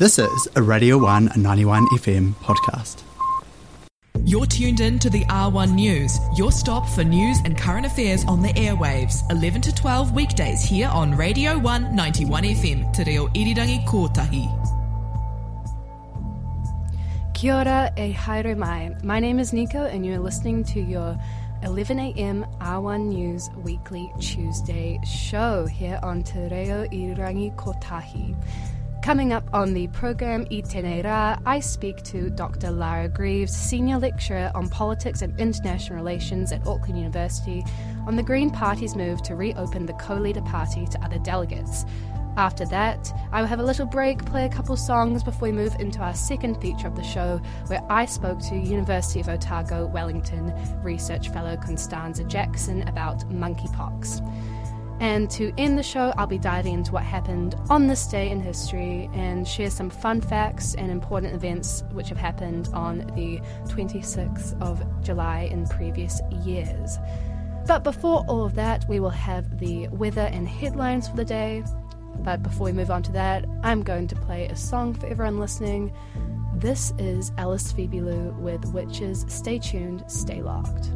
This is a Radio 1 91 FM podcast. You're tuned in to the R1 News, your stop for news and current affairs on the airwaves, 11 to 12 weekdays here on Radio 1 91 FM, Te Reo Irirangi Kotahi. Kia ora e haere mai. My name is Nico and you're listening to your 11am R1 News weekly Tuesday show here on Te Reo Irirangi Kotahi. Coming up on the program Itenera, I speak to Dr. Lara Greaves, Senior Lecturer on Politics and International Relations at Auckland University, on the Green Party's move to reopen the co leader party to other delegates. After that, I will have a little break, play a couple songs before we move into our second feature of the show, where I spoke to University of Otago Wellington research fellow Constanza Jackson about monkeypox. And to end the show, I'll be diving into what happened on this day in history and share some fun facts and important events which have happened on the 26th of July in previous years. But before all of that, we will have the weather and headlines for the day. But before we move on to that, I'm going to play a song for everyone listening. This is Alice Phoebe Lou with Witches. Stay tuned, stay locked.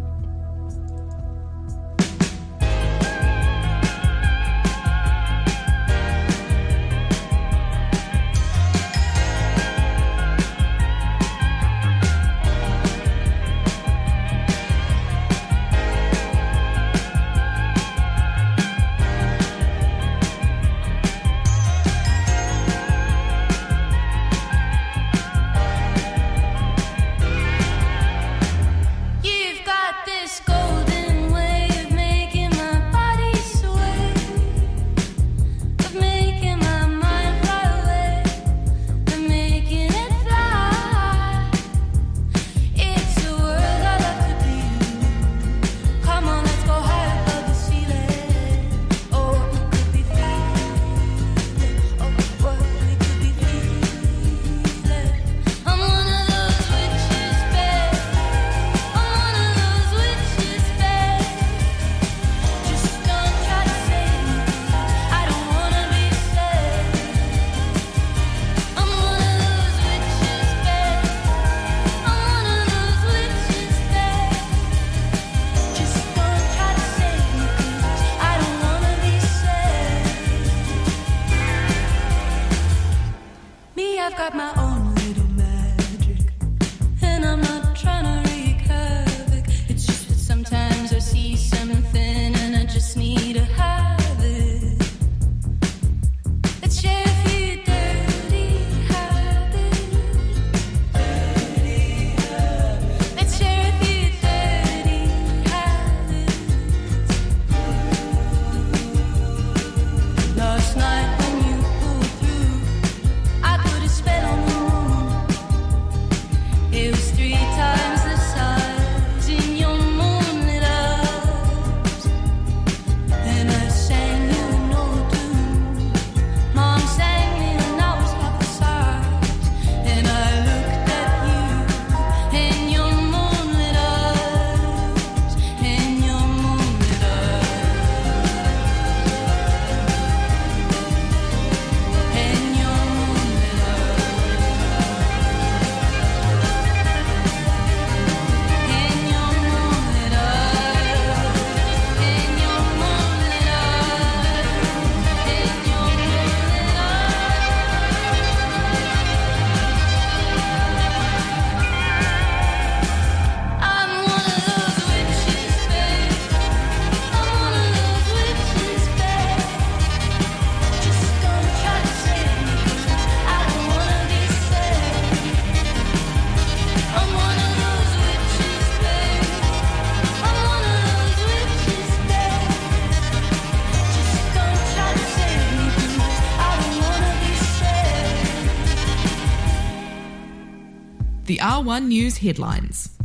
R1 News headlines.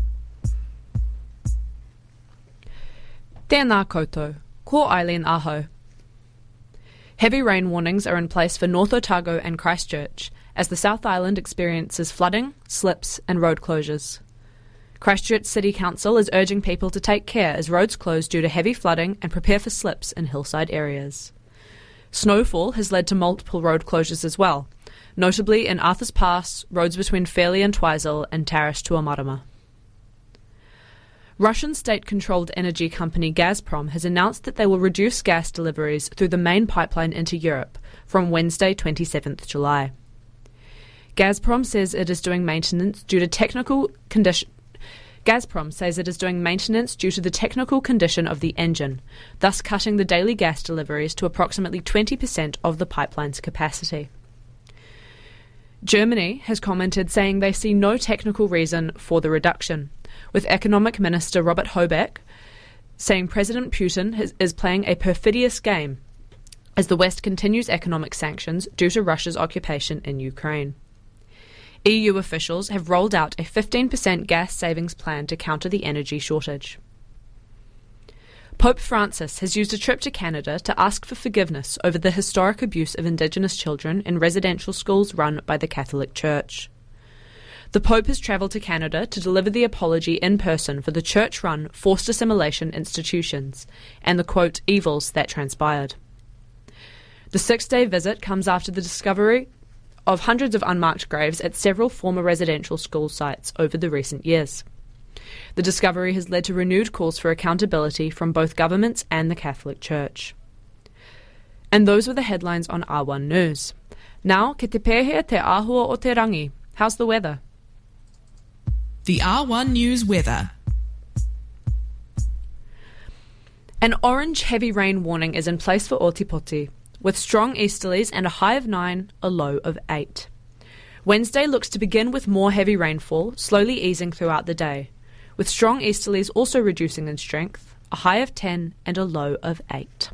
Tēnā koutou, ko Eileen Aho. Heavy rain warnings are in place for North Otago and Christchurch as the South Island experiences flooding, slips, and road closures. Christchurch City Council is urging people to take care as roads close due to heavy flooding and prepare for slips in hillside areas. Snowfall has led to multiple road closures as well, notably in Arthur's Pass, roads between Fairlie and Twizel, and Tarras to Omarama. Russian state controlled energy company Gazprom has announced that they will reduce gas deliveries through the main pipeline into Europe from Wednesday, 27th July. Gazprom says it is doing maintenance due to technical condition. Gazprom says it is doing maintenance due to the technical condition of the engine, thus cutting the daily gas deliveries to approximately 20% of the pipeline's capacity. Germany has commented saying they see no technical reason for the reduction with Economic Minister Robert Habeck saying President Putin is playing a perfidious game as the West continues economic sanctions due to Russia's occupation in Ukraine. EU officials have rolled out a 15% gas savings plan to counter the energy shortage. Pope Francis has used a trip to Canada to ask for forgiveness over the historic abuse of Indigenous children in residential schools run by the Catholic Church. The Pope has travelled to Canada to deliver the apology in person for the church run forced assimilation institutions and the quote evils that transpired. The six day visit comes after the discovery of hundreds of unmarked graves at several former residential school sites over the recent years. The discovery has led to renewed calls for accountability from both governments and the Catholic Church. And those were the headlines on R1 News. Now, ke te pehe te ahua o te rangi. How's the weather? The R1 News weather. An orange heavy rain warning is in place for Ōtepoti, with strong easterlies and a high of 9, a low of 8. Wednesday looks to begin with more heavy rainfall, slowly easing throughout the day, with strong easterlies also reducing in strength, a high of 10 and a low of 8.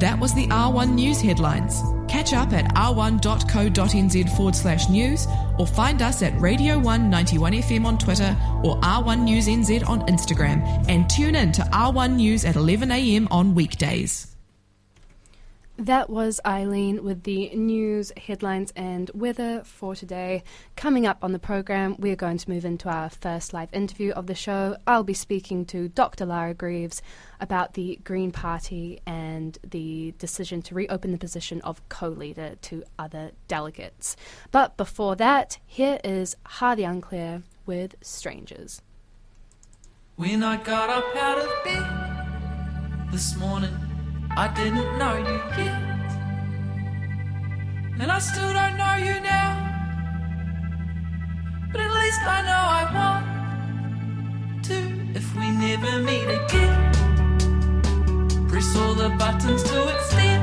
That was the R1 News headlines. Catch up at r1.co.nz forward slash news or find us at Radio 191 FM on Twitter or R1 News NZ on Instagram and tune in to R1 News at 11am on weekdays. That was Eileen with the news, headlines, and weather for today. Coming up on the program, we're going to move into our first live interview of the show. I'll be speaking to Dr. Lara Greaves about the Green Party and the decision to reopen the position of co leader to other delegates. But before that, here is Hardy Unclear with Strangers. When I got up out of bed this morning, I didn't know you yet. And I still don't know you now. But at least I know I want to if we never meet again. Press all the buttons to extend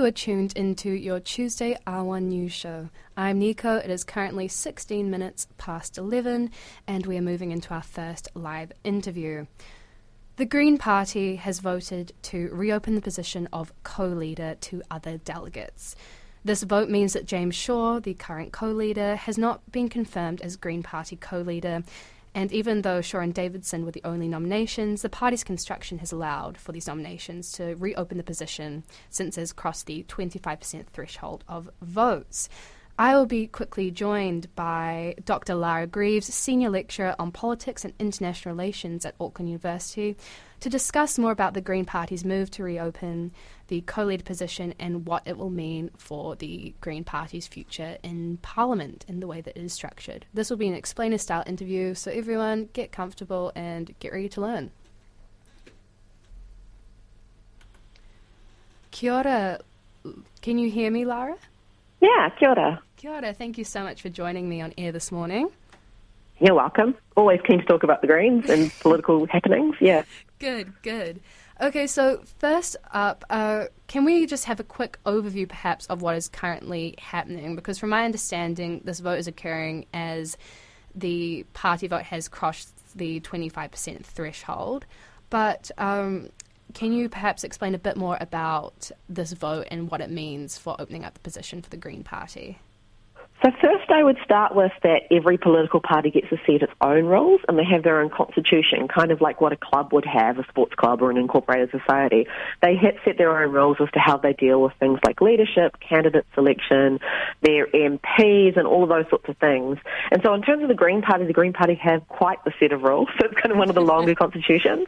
you are tuned into your Tuesday R1 News Show. I'm Nico. It is currently 16 minutes past 11, and we are moving into our first live interview. The Green Party has voted to reopen the position of co leader to other delegates. This vote means that James Shaw, the current co leader, has not been confirmed as Green Party co leader. And even though Shaw and Davidson were the only nominations, the party's construction has allowed for these nominations to reopen the position since it's crossed the 25% threshold of votes. I will be quickly joined by Dr. Lara Greaves, Senior Lecturer on Politics and International Relations at Auckland University, to discuss more about the Green Party's move to reopen the co leader position and what it will mean for the Green Party's future in Parliament in the way that it is structured. This will be an explainer style interview, so everyone get comfortable and get ready to learn. Kia ora. Can you hear me, Lara? Yeah, kia ora. Kia ora. Thank you so much for joining me on air this morning. You're welcome. Always keen to talk about the Greens and political happenings. Yeah. Good, good. Okay, so first up, uh, can we just have a quick overview perhaps of what is currently happening? Because from my understanding, this vote is occurring as the party vote has crossed the 25% threshold. But um, can you perhaps explain a bit more about this vote and what it means for opening up the position for the Green Party? So first I would start with that every political party gets to set its own rules and they have their own constitution, kind of like what a club would have, a sports club or an incorporated society. They hit set their own rules as to how they deal with things like leadership, candidate selection, their MPs and all of those sorts of things. And so in terms of the Green Party, the Green Party have quite the set of rules. So it's kind of one of the longer constitutions.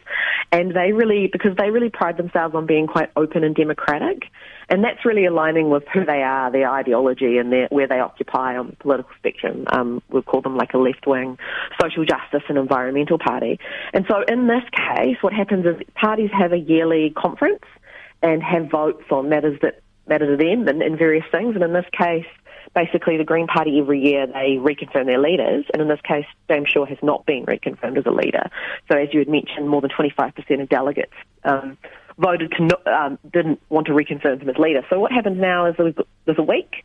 And they really, because they really pride themselves on being quite open and democratic. And that's really aligning with who they are, their ideology, and their, where they occupy on the political spectrum. Um, we'll call them like a left wing social justice and environmental party. And so in this case, what happens is parties have a yearly conference and have votes on matters that matter to them and, and various things. And in this case, basically the Green Party every year they reconfirm their leaders, and in this case, James Shaw has not been reconfirmed as a leader. So as you had mentioned, more than 25% of delegates um, voted to no, um, didn't want to reconfirm him as leader. So what happens now is there's there's a week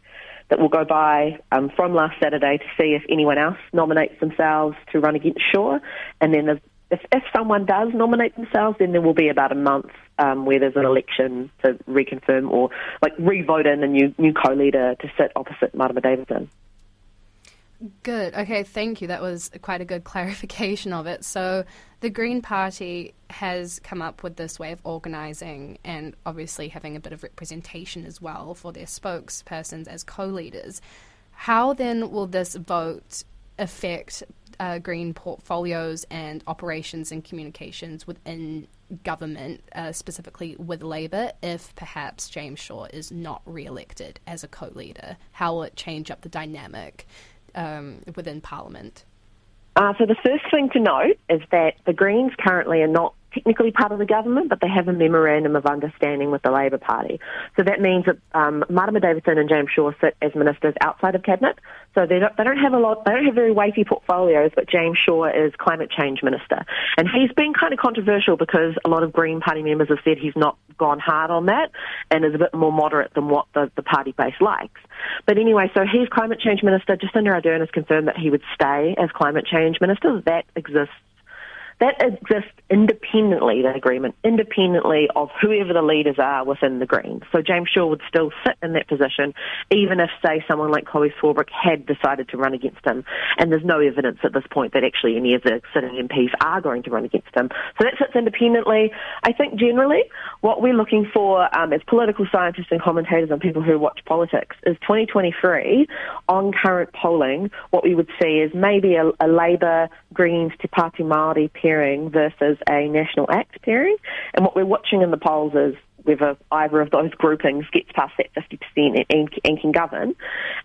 that will go by um, from last Saturday to see if anyone else nominates themselves to run against Shaw, and then there's if, if someone does nominate themselves, then there will be about a month um, where there's an election to reconfirm or like re-vote in a new new co-leader to sit opposite Marama Davidson. Good. Okay, thank you. That was quite a good clarification of it. So, the Green Party has come up with this way of organising and obviously having a bit of representation as well for their spokespersons as co leaders. How then will this vote affect uh, Green portfolios and operations and communications within government, uh, specifically with Labour, if perhaps James Shaw is not re elected as a co leader? How will it change up the dynamic? um, within Parliament? Uh, so the first thing to note is that the Greens currently are not technically part of the government, but they have a memorandum of understanding with the Labour Party. So that means that um, Marama Davidson and James Shaw sit as ministers outside of cabinet. So they don't, they don't have a lot, they don't have very weighty portfolios, but James Shaw is climate change minister. And he's been kind of controversial because a lot of Green Party members have said he's not gone hard on that and is a bit more moderate than what the, the party base likes. But anyway, so he's climate change minister. Jacinda Ardern has confirmed that he would stay as climate change minister. That exists that exists independently, that agreement, independently of whoever the leaders are within the Greens. So James Shaw would still sit in that position, even if, say, someone like Chloe Swarbrick had decided to run against him. And there's no evidence at this point that actually any of the sitting MPs are going to run against him. So that sits independently. I think generally what we're looking for um, as political scientists and commentators and people who watch politics is 2023 on current polling, what we would see is maybe a, a Labour, Greens, Te Pāti Māori pairing versus a National Act pairing. And what we're watching in the polls is whether either of those groupings gets past that 50% and, and can govern.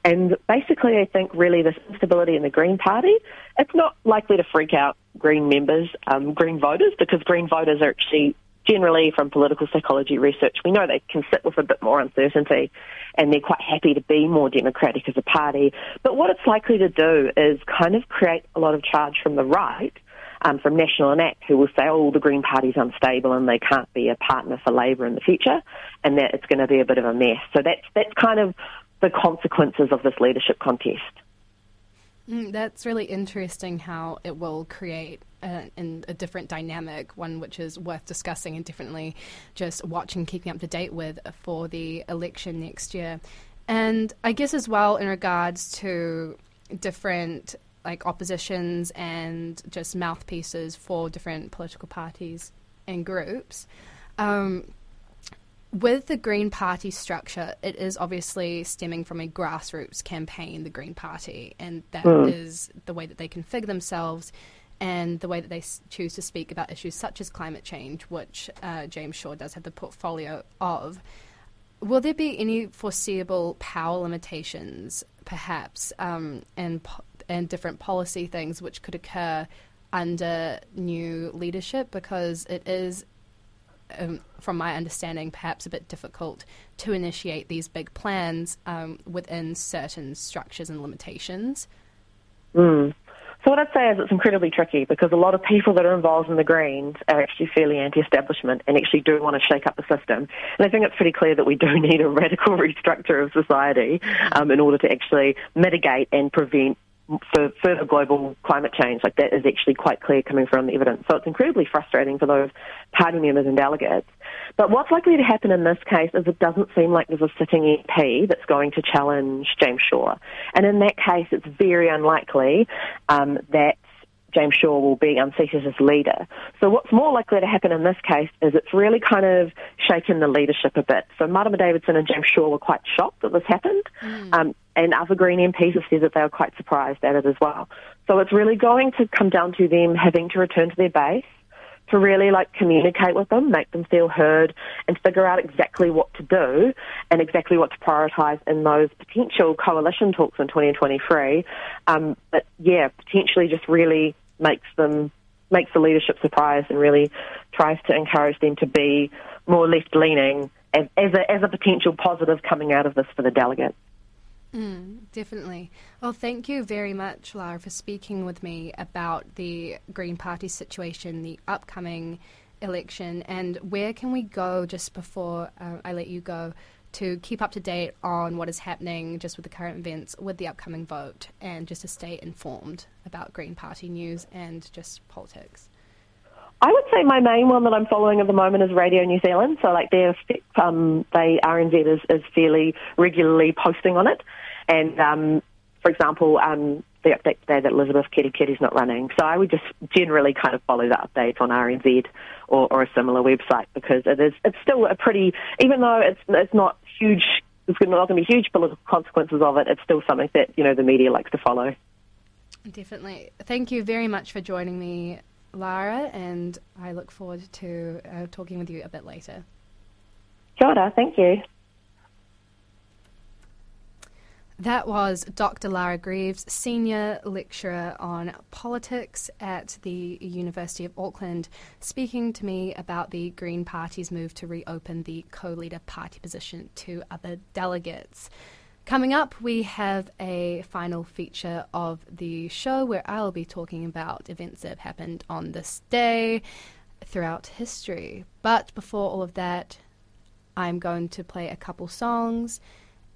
And basically, I think really this instability in the Green Party, it's not likely to freak out Green members, um, Green voters, because Green voters are actually generally from political psychology research, we know they can sit with a bit more uncertainty and they're quite happy to be more democratic as a party. But what it's likely to do is kind of create a lot of charge from the right um, from National and ACT who will say, oh, the Green Party's unstable and they can't be a partner for Labour in the future, and that it's going to be a bit of a mess. So that's that's kind of the consequences of this leadership contest. Mm, that's really interesting how it will create a, a, different dynamic, one which is worth discussing and differently just watching, keeping up to date with for the election next year. And I guess as well in regards to different like oppositions and just mouthpieces for different political parties and groups. Um, with the Green Party structure, it is obviously stemming from a grassroots campaign, the Green Party, and that mm. is the way that they configure themselves and the way that they s- choose to speak about issues such as climate change, which uh, James Shaw does have the portfolio of. Will there be any foreseeable power limitations, perhaps, um, and po- and different policy things which could occur under new leadership because it is, um, from my understanding, perhaps a bit difficult to initiate these big plans um, within certain structures and limitations. Mm. So what I'd say is it's incredibly tricky because a lot of people that are involved in the Greens are actually fairly anti-establishment and actually do want to shake up the system. And I think it's pretty clear that we do need a radical restructure of society um, in order to actually mitigate and prevent for further global climate change. Like that is actually quite clear coming from the evidence. So it's incredibly frustrating for those party members and delegates. But what's likely to happen in this case is it doesn't seem like there's a sitting MP that's going to challenge James Shaw. And in that case, it's very unlikely um, that James Shaw will be unseated as leader. So what's more likely to happen in this case is it's really kind of shaken the leadership a bit. So Marama Davidson and James Shaw were quite shocked that this happened, mm. um, and other Green MPs have said that they were quite surprised at it as well. So it's really going to come down to them having to return to their base to really like communicate with them, make them feel heard, and figure out exactly what to do and exactly what to prioritise in those potential coalition talks in 2023. Um, but yeah, potentially just really makes them makes the leadership surprised and really tries to encourage them to be more left leaning as, as, a, as a potential positive coming out of this for the delegates. Mm, definitely. Well, thank you very much, Lara, for speaking with me about the Green Party situation, the upcoming election, and where can we go just before uh, I let you go to keep up to date on what is happening just with the current events with the upcoming vote and just to stay informed about Green Party news and just politics? I would say my main one that I'm following at the moment is Radio New Zealand. So like their um, they RNZ is, is fairly regularly posting on it, and um, for example, um, the update today that Elizabeth Kerekere's not running. So I would just generally kind of follow the update on RNZ or, or a similar website because it is it's still a pretty even though it's it's not huge. There's not going to be huge political consequences of it. It's still something that you know the media likes to follow. Definitely. Thank you very much for joining me, Lara, and I look forward to uh, talking with you a bit later. Kia ora, thank you. That was Dr. Lara Greaves, Senior Lecturer on Politics at the University of Auckland, speaking to me about the Green Party's move to reopen the co leader party position to other delegates. Coming up, we have a final feature of the show where I'll be talking about events that have happened on this day throughout history. But before all of that, I'm going to play a couple songs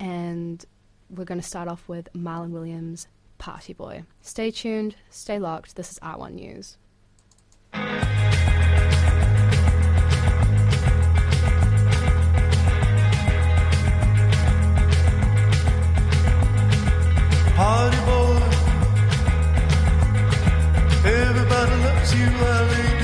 and we're going to start off with Marlon Williams, Party Boy. Stay tuned, stay locked. This is R1 News. Party boy, everybody loves you, I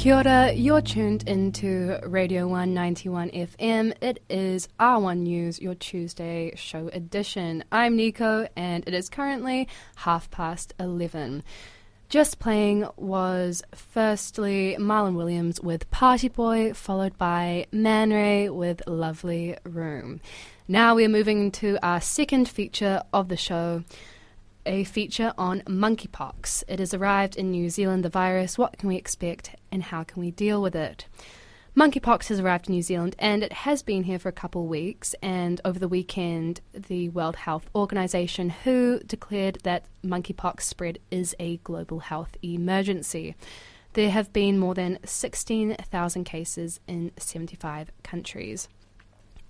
Kia ora, you're tuned into Radio 191 FM. It is R1 News, your Tuesday show edition. I'm Nico, and it is currently half past 11. Just playing was firstly Marlon Williams with Party Boy, followed by Man Ray with Lovely Room. Now we are moving to our second feature of the show a feature on monkeypox. It has arrived in New Zealand, the virus. What can we expect and how can we deal with it? Monkeypox has arrived in New Zealand and it has been here for a couple weeks. And over the weekend, the World Health Organization, WHO, declared that monkeypox spread is a global health emergency. There have been more than 16,000 cases in 75 countries.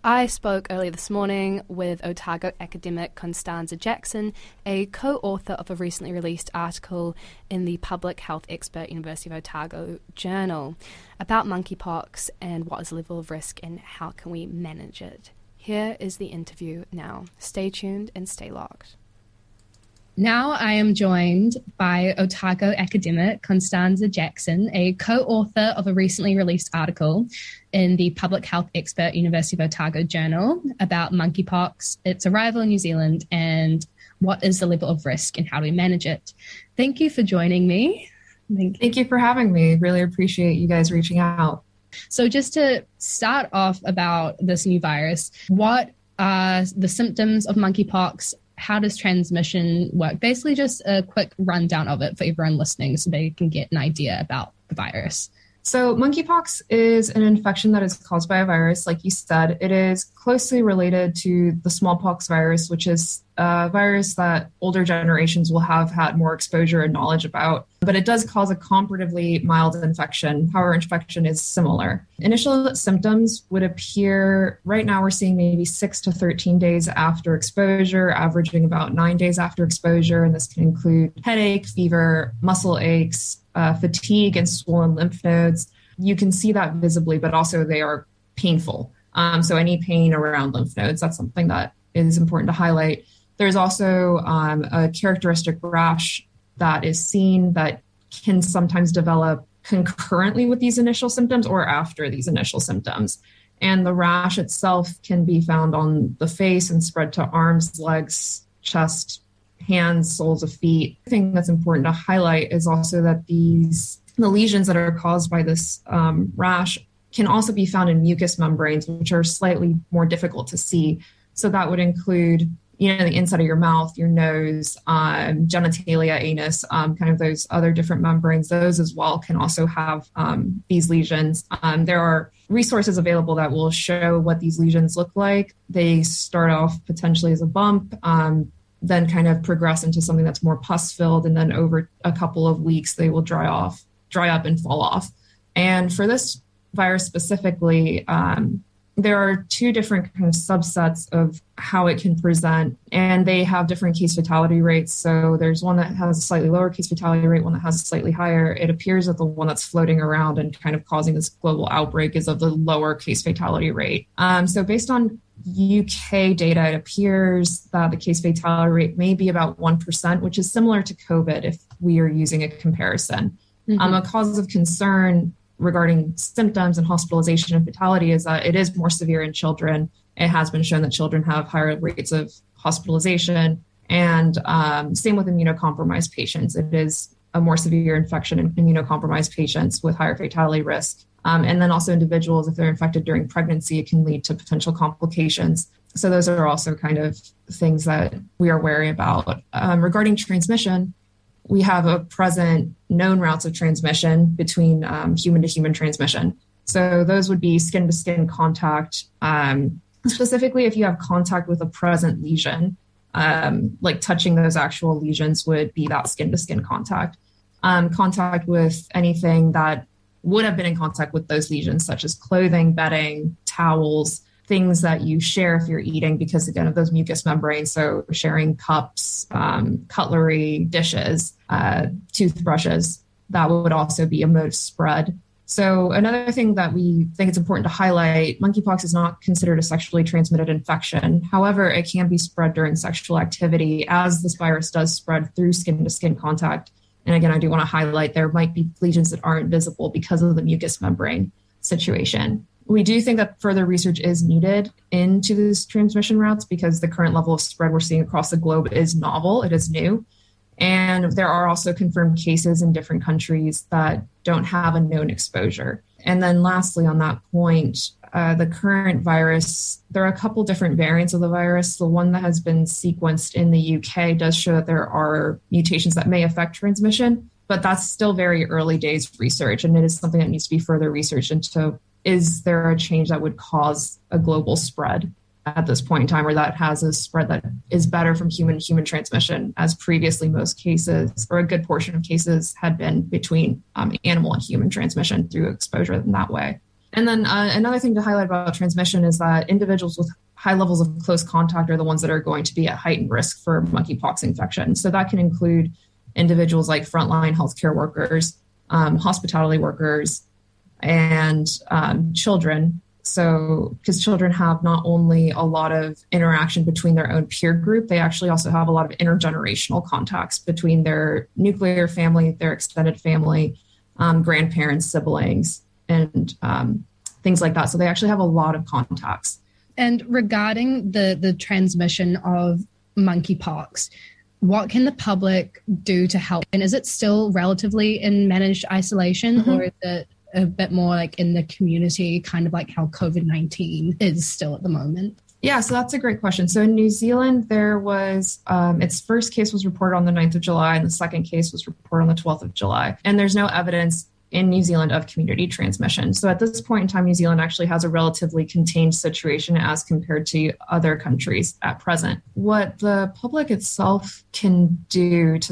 I spoke earlier this morning with Otago academic Constanza Jackson, a co author of a recently released article in the Public Health Expert University of Otago journal about monkeypox and what is the level of risk and how can we manage it. Here is the interview now. Stay tuned and stay locked. Now I am joined by Otago academic Constanza Jackson, a co author of a recently released article in the Public Health Expert University of Otago journal about monkeypox, its arrival in New Zealand, and what is the level of risk and how do we manage it. Thank you for joining me. Thank you. Thank you for having me. Really appreciate you guys reaching out. So, just to start off about this new virus, what are the symptoms of monkeypox how does transmission work? Basically, just a quick rundown of it for everyone listening so they can get an idea about the virus. So, monkeypox is an infection that is caused by a virus. Like you said, it is closely related to the smallpox virus, which is a virus that older generations will have had more exposure and knowledge about. But it does cause a comparatively mild infection. However, infection is similar. Initial symptoms would appear right now, we're seeing maybe six to 13 days after exposure, averaging about nine days after exposure. And this can include headache, fever, muscle aches, uh, fatigue and swollen lymph nodes. You can see that visibly, but also they are painful. Um, so any pain around lymph nodes, that's something that is important to highlight. There's also um, a characteristic rash that is seen that can sometimes develop concurrently with these initial symptoms or after these initial symptoms. And the rash itself can be found on the face and spread to arms, legs, chest, hands, soles of feet. The thing that's important to highlight is also that these the lesions that are caused by this um, rash can also be found in mucous membranes, which are slightly more difficult to see. So that would include, you know, the inside of your mouth, your nose, um, genitalia, anus, um, kind of those other different membranes. Those as well can also have um, these lesions. Um, there are resources available that will show what these lesions look like. They start off potentially as a bump. Then kind of progress into something that's more pus filled and then over a couple of weeks they will dry off dry up and fall off. And for this virus specifically um, there are two different kind of subsets of how it can present and they have different case fatality rates so there's one that has a slightly lower case fatality rate one that has a slightly higher it appears that the one that's floating around and kind of causing this global outbreak is of the lower case fatality rate um, so based on UK data, it appears that the case fatality rate may be about 1%, which is similar to COVID if we are using a comparison. Mm-hmm. Um, a cause of concern regarding symptoms and hospitalization and fatality is that it is more severe in children. It has been shown that children have higher rates of hospitalization. And um, same with immunocompromised patients. It is a more severe infection in immunocompromised patients with higher fatality risk. Um, and then also individuals, if they're infected during pregnancy, it can lead to potential complications. So those are also kind of things that we are wary about. Um, regarding transmission, we have a present known routes of transmission between um, human to human transmission. So those would be skin to skin contact. Um, specifically, if you have contact with a present lesion, um, like touching those actual lesions would be that skin to skin contact. Um, contact with anything that would have been in contact with those lesions, such as clothing, bedding, towels, things that you share if you're eating, because again of those mucous membranes. So sharing cups, um, cutlery, dishes, uh, toothbrushes, that would also be a mode of spread. So another thing that we think it's important to highlight, monkeypox is not considered a sexually transmitted infection. However, it can be spread during sexual activity as this virus does spread through skin to skin contact And again, I do want to highlight there might be lesions that aren't visible because of the mucous membrane situation. We do think that further research is needed into these transmission routes because the current level of spread we're seeing across the globe is novel, it is new. And there are also confirmed cases in different countries that don't have a known exposure. And then, lastly, on that point, uh, the current virus, there are a couple different variants of the virus. The one that has been sequenced in the UK does show that there are mutations that may affect transmission, but that's still very early days research. And it is something that needs to be further researched into is there a change that would cause a global spread? at this point in time or that has a spread that is better from human to human transmission as previously most cases or a good portion of cases had been between um, animal and human transmission through exposure in that way and then uh, another thing to highlight about transmission is that individuals with high levels of close contact are the ones that are going to be at heightened risk for monkeypox infection so that can include individuals like frontline healthcare workers um, hospitality workers and um, children so, because children have not only a lot of interaction between their own peer group, they actually also have a lot of intergenerational contacts between their nuclear family, their extended family, um, grandparents, siblings, and um, things like that. So, they actually have a lot of contacts. And regarding the the transmission of monkeypox, what can the public do to help? And is it still relatively in managed isolation, mm-hmm. or is it a bit more like in the community, kind of like how COVID 19 is still at the moment? Yeah, so that's a great question. So in New Zealand, there was um, its first case was reported on the 9th of July, and the second case was reported on the 12th of July. And there's no evidence in New Zealand of community transmission. So at this point in time, New Zealand actually has a relatively contained situation as compared to other countries at present. What the public itself can do to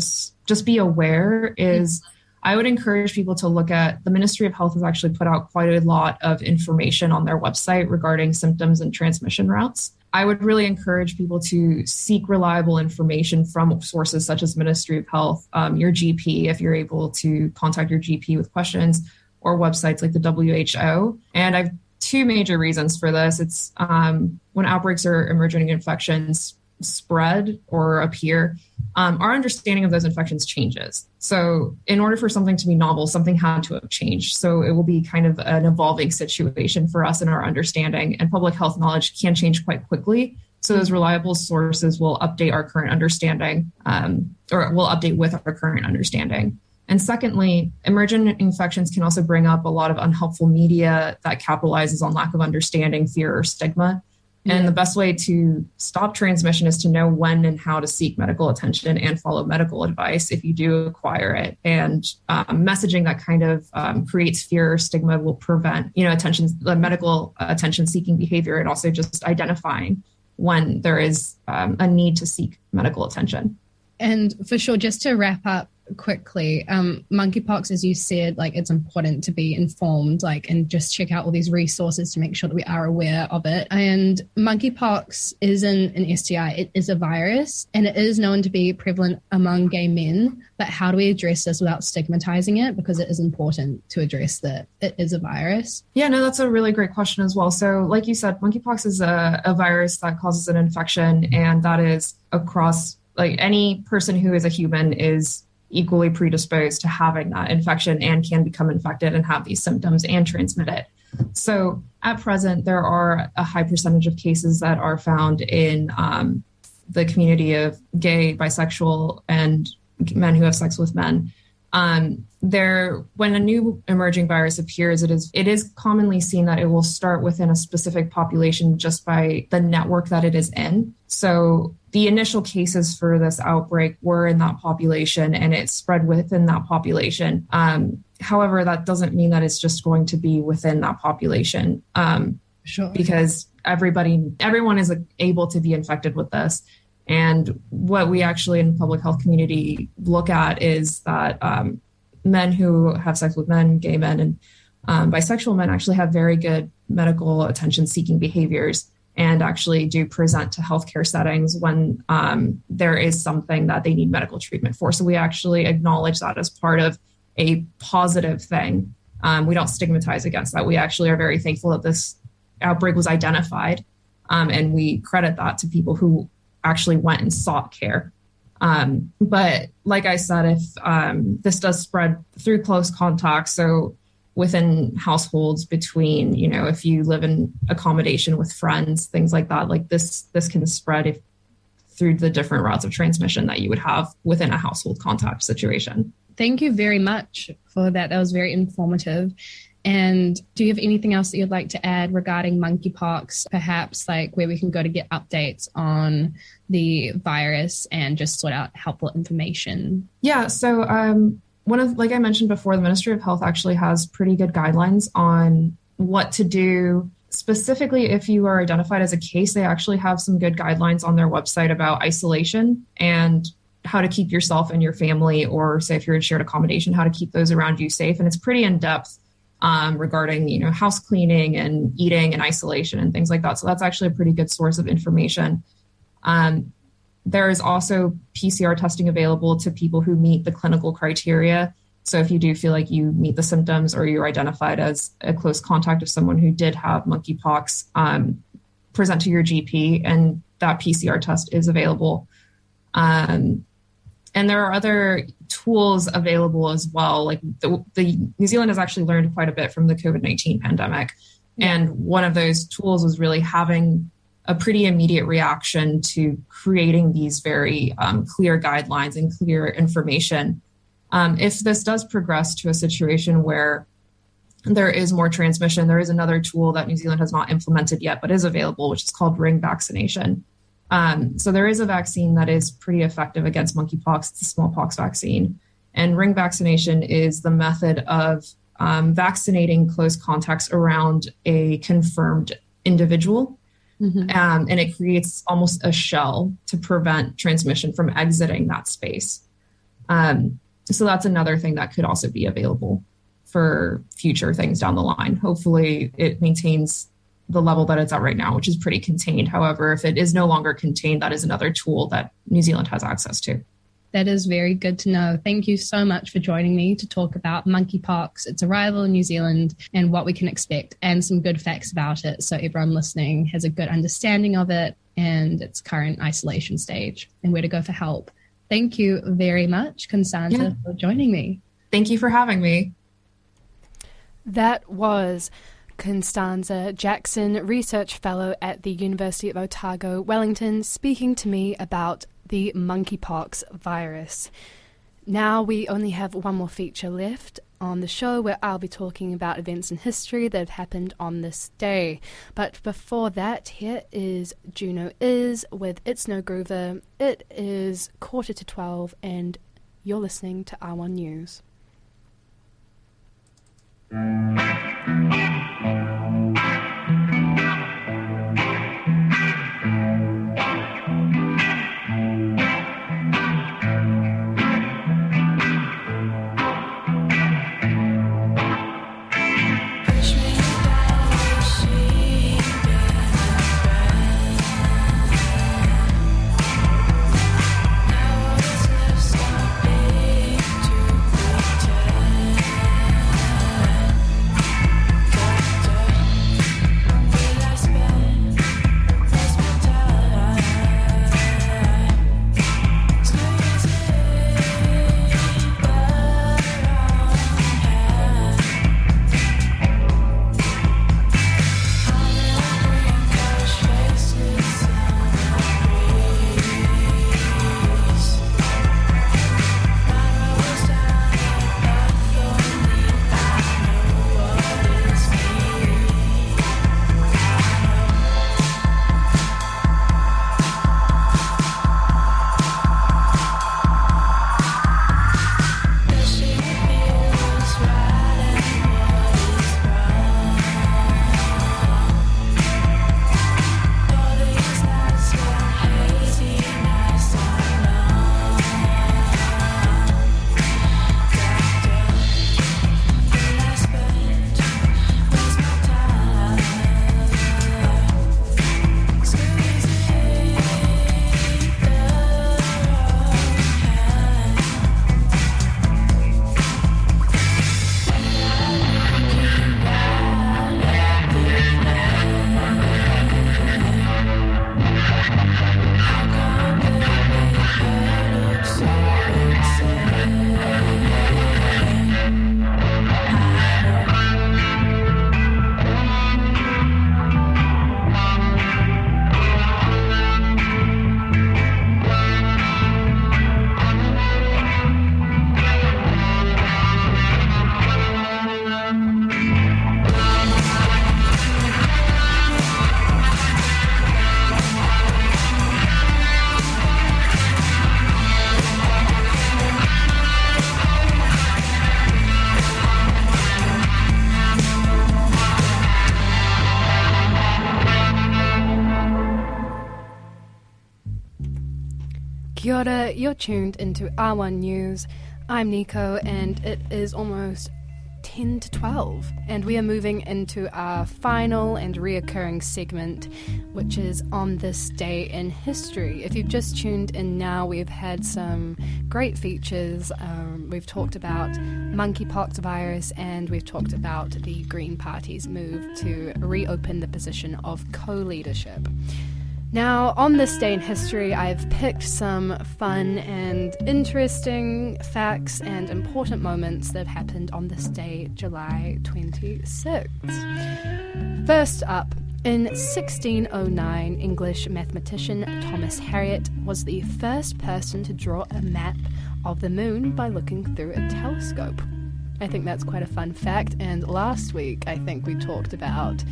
just be aware is. I would encourage people to look at the Ministry of Health has actually put out quite a lot of information on their website regarding symptoms and transmission routes. I would really encourage people to seek reliable information from sources such as Ministry of Health, um, your GP, if you're able to contact your GP with questions, or websites like the WHO. And I've two major reasons for this. It's um, when outbreaks or emerging infections spread or appear, um, our understanding of those infections changes. So, in order for something to be novel, something had to have changed. So, it will be kind of an evolving situation for us in our understanding, and public health knowledge can change quite quickly. So, those reliable sources will update our current understanding, um, or will update with our current understanding. And secondly, emergent infections can also bring up a lot of unhelpful media that capitalizes on lack of understanding, fear, or stigma. And the best way to stop transmission is to know when and how to seek medical attention and follow medical advice if you do acquire it. And um, messaging that kind of um, creates fear or stigma will prevent, you know, attention, the medical attention seeking behavior, and also just identifying when there is um, a need to seek medical attention. And for sure, just to wrap up, quickly. Um monkeypox as you said like it's important to be informed like and just check out all these resources to make sure that we are aware of it. And monkeypox isn't an sti it is a virus and it is known to be prevalent among gay men. But how do we address this without stigmatizing it? Because it is important to address that it is a virus. Yeah no that's a really great question as well. So like you said monkeypox is a, a virus that causes an infection and that is across like any person who is a human is equally predisposed to having that infection and can become infected and have these symptoms and transmit it. So at present, there are a high percentage of cases that are found in um, the community of gay, bisexual, and men who have sex with men. Um, there, when a new emerging virus appears, it is it is commonly seen that it will start within a specific population just by the network that it is in. So the initial cases for this outbreak were in that population and it spread within that population. Um, however, that doesn't mean that it's just going to be within that population. Um, sure. Because everybody, everyone is able to be infected with this. And what we actually in public health community look at is that um, men who have sex with men, gay men, and um, bisexual men actually have very good medical attention seeking behaviors and actually do present to healthcare settings when um, there is something that they need medical treatment for. So we actually acknowledge that as part of a positive thing. Um, we don't stigmatize against that. We actually are very thankful that this outbreak was identified, um, and we credit that to people who actually went and sought care Um, but like I said, if um, this does spread through close contact, so within households between, you know, if you live in accommodation with friends, things like that, like this, this can spread if, through the different routes of transmission that you would have within a household contact situation. Thank you very much for that. That was very informative. And do you have anything else that you'd like to add regarding monkeypox, perhaps like where we can go to get updates on the virus and just sort out helpful information? Yeah. So, um, one of, like I mentioned before, the Ministry of Health actually has pretty good guidelines on what to do. Specifically, if you are identified as a case, they actually have some good guidelines on their website about isolation and how to keep yourself and your family, or say if you're in shared accommodation, how to keep those around you safe. And it's pretty in depth um, regarding you know house cleaning and eating and isolation and things like that. So that's actually a pretty good source of information. Um, there is also PCR testing available to people who meet the clinical criteria. So if you do feel like you meet the symptoms or you're identified as a close contact of someone who did have monkeypox, um, present to your GP, and that PCR test is available. Um, and there are other tools available as well. Like the, the New Zealand has actually learned quite a bit from the COVID 19 pandemic. And one of those tools was really having a pretty immediate reaction to creating these very um, clear guidelines and clear information. Um, if this does progress to a situation where there is more transmission, there is another tool that New Zealand has not implemented yet, but is available, which is called ring vaccination. Um, so there is a vaccine that is pretty effective against monkeypox. A smallpox vaccine. And ring vaccination is the method of um, vaccinating close contacts around a confirmed individual. Mm-hmm. Um, and it creates almost a shell to prevent transmission from exiting that space. Um, so that's another thing that could also be available for future things down the line. Hopefully, it maintains the level that it's at right now, which is pretty contained. However, if it is no longer contained, that is another tool that New Zealand has access to. That is very good to know. Thank you so much for joining me to talk about monkeypox, its arrival in New Zealand, and what we can expect, and some good facts about it so everyone listening has a good understanding of it and its current isolation stage and where to go for help. Thank you very much, Constanza, yeah. for joining me. Thank you for having me. That was Constanza Jackson, Research Fellow at the University of Otago, Wellington, speaking to me about the monkeypox virus. Now we only have one more feature left on the show where I'll be talking about events in history that have happened on this day. But before that, here is Juno Is with It's No Groover. It is quarter to 12, and you're listening to R1 News. You're tuned into R1 News. I'm Nico, and it is almost 10 to 12, and we are moving into our final and reoccurring segment, which is On This Day in History. If you've just tuned in now, we've had some great features. Um, we've talked about monkeypox virus, and we've talked about the Green Party's move to reopen the position of co leadership. Now, on this day in history, I've picked some fun and interesting facts and important moments that have happened on this day, July 26th. First up, in 1609, English mathematician Thomas Harriot was the first person to draw a map of the moon by looking through a telescope. I think that's quite a fun fact, and last week I think we talked about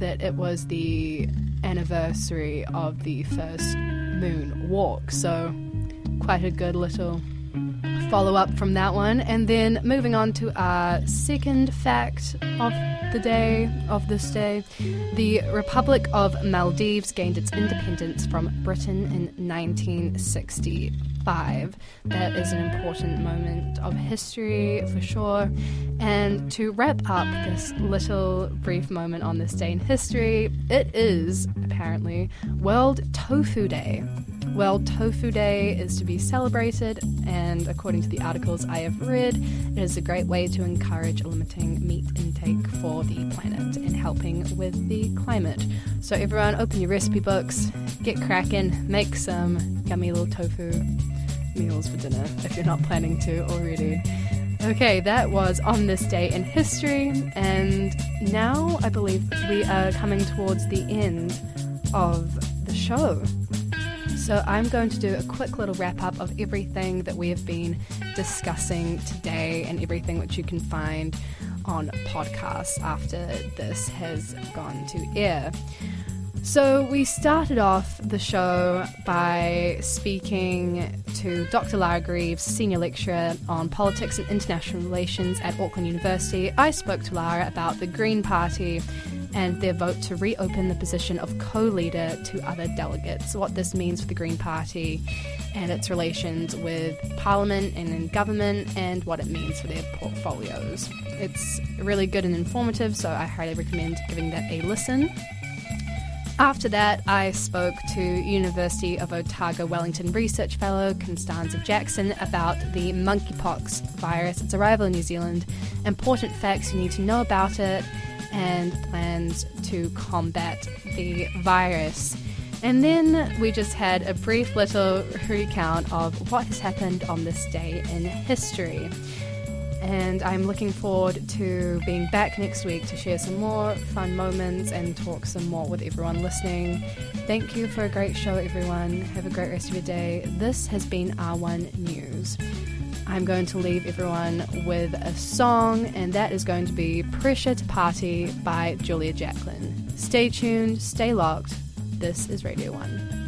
that it was the anniversary of the first moon walk. So, quite a good little follow up from that one. And then moving on to our second fact of the day, of this day. The Republic of Maldives gained its independence from Britain in 1965. That is an important moment of history for sure. And to wrap up this little brief moment on this day in history, it is apparently World Tofu Day. World Tofu Day is to be celebrated, and according to the articles I have read, it is a great way to encourage limiting meat intake for the planet and helping with the climate. So, everyone, open your recipe books, get cracking, make some yummy little tofu meals for dinner if you're not planning to already. Okay, that was on this day in history, and now I believe we are coming towards the end of the show. So, I'm going to do a quick little wrap up of everything that we have been discussing today and everything which you can find on podcasts after this has gone to air. So, we started off the show by speaking to Dr. Lara Greaves, Senior Lecturer on Politics and International Relations at Auckland University. I spoke to Lara about the Green Party and their vote to reopen the position of co leader to other delegates, what this means for the Green Party and its relations with Parliament and in government, and what it means for their portfolios. It's really good and informative, so I highly recommend giving that a listen. After that, I spoke to University of Otago Wellington Research Fellow Constanza Jackson about the monkeypox virus, its arrival in New Zealand, important facts you need to know about it, and plans to combat the virus. And then we just had a brief little recount of what has happened on this day in history. And I'm looking forward to being back next week to share some more fun moments and talk some more with everyone listening. Thank you for a great show, everyone. Have a great rest of your day. This has been R1 News. I'm going to leave everyone with a song, and that is going to be Pressure to Party by Julia Jacklin. Stay tuned, stay locked. This is Radio 1.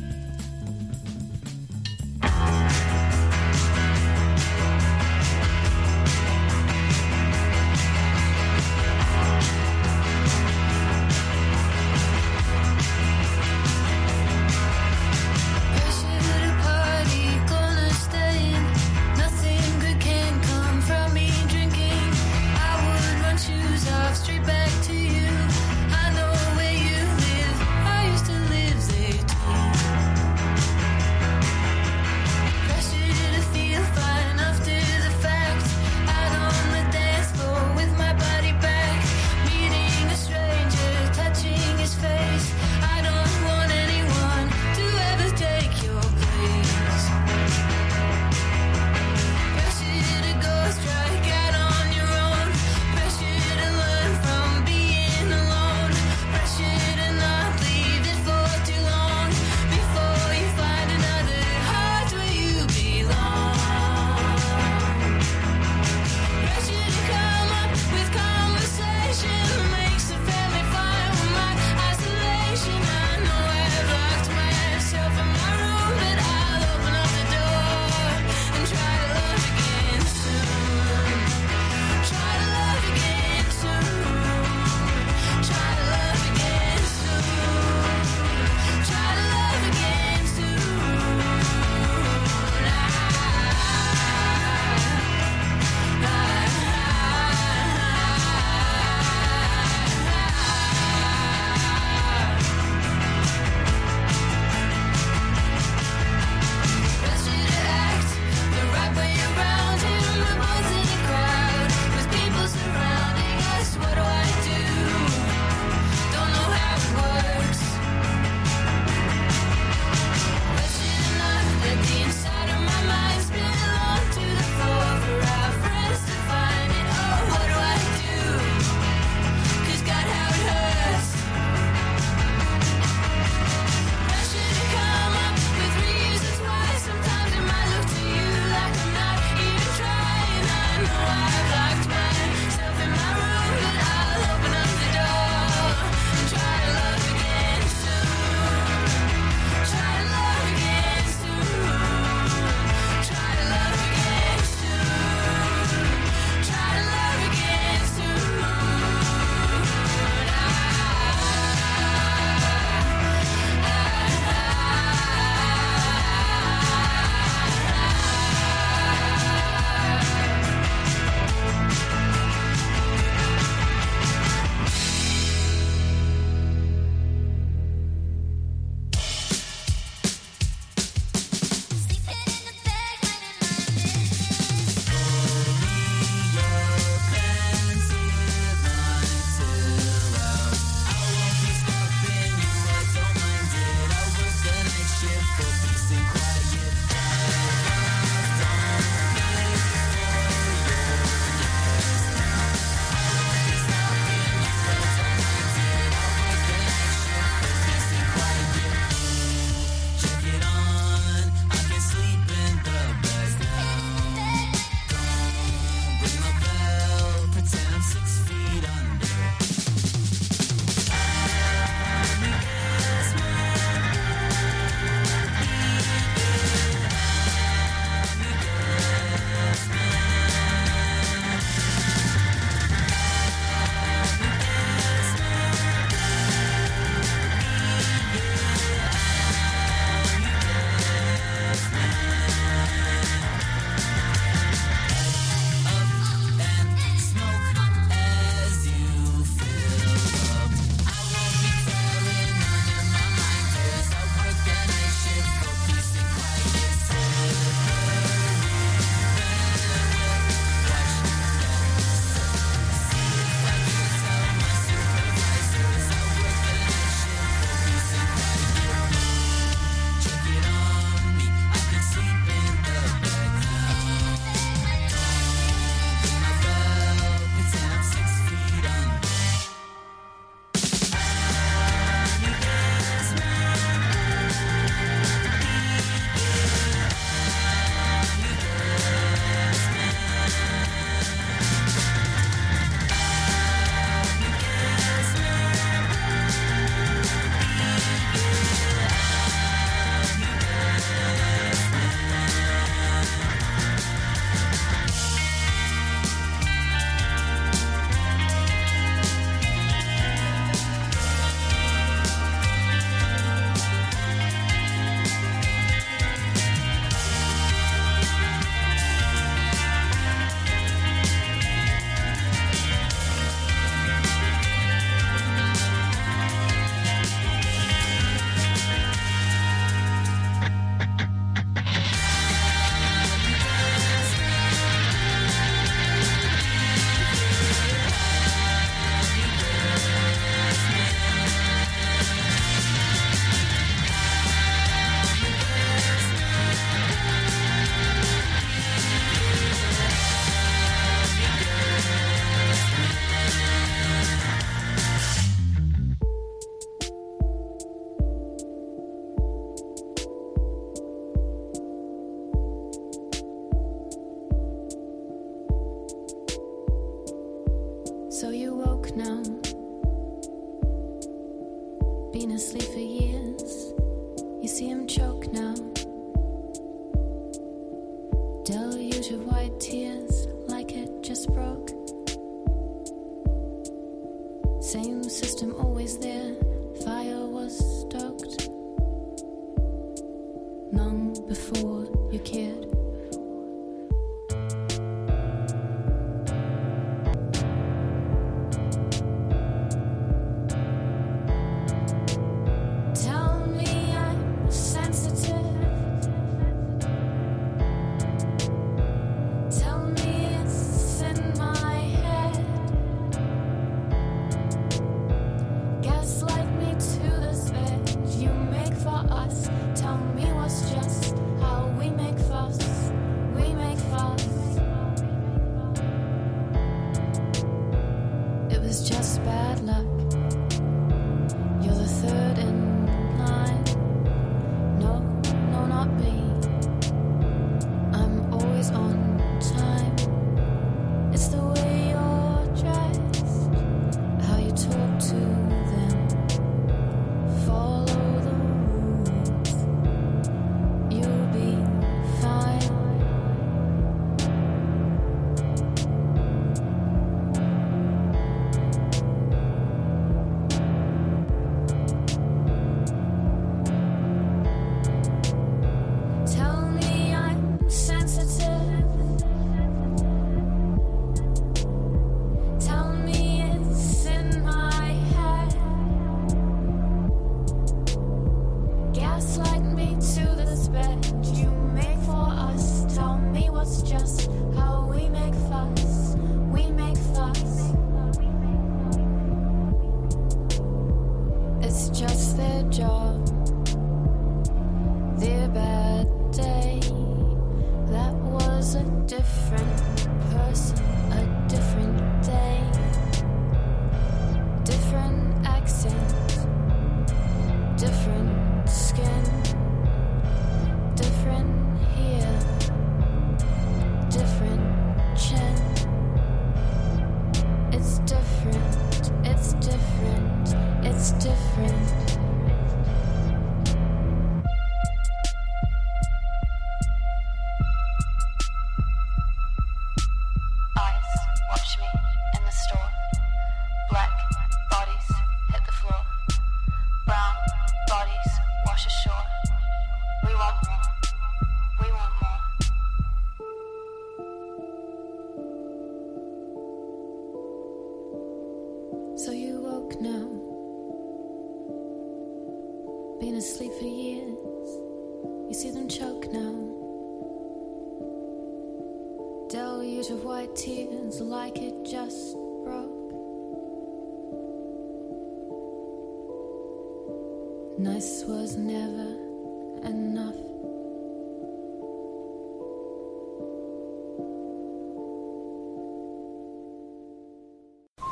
choke now.